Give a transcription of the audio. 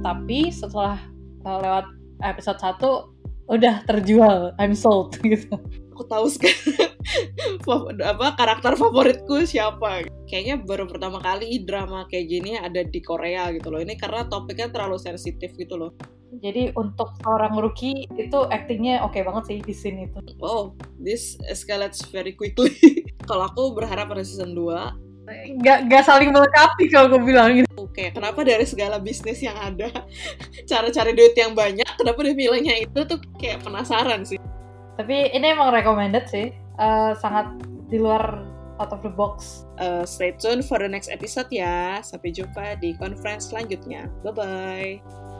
tapi setelah uh, lewat episode 1 udah terjual. I'm sold gitu. Aku tahu sekarang apa karakter favoritku siapa. Kayaknya baru pertama kali drama kayak gini ada di Korea gitu loh. Ini karena topiknya terlalu sensitif gitu loh. Jadi untuk seorang rookie itu actingnya oke okay banget sih di scene itu. Wow this escalates very quickly. Kalau aku berharap ada season 2 Gak, gak saling melengkapi kalau gue bilang gitu. Oke, kenapa dari segala bisnis yang ada, cara cari duit yang banyak, kenapa dia milihnya itu tuh kayak penasaran sih. Tapi ini emang recommended sih, uh, sangat di luar out of the box. Uh, stay tuned for the next episode ya. Sampai jumpa di conference selanjutnya. Bye-bye.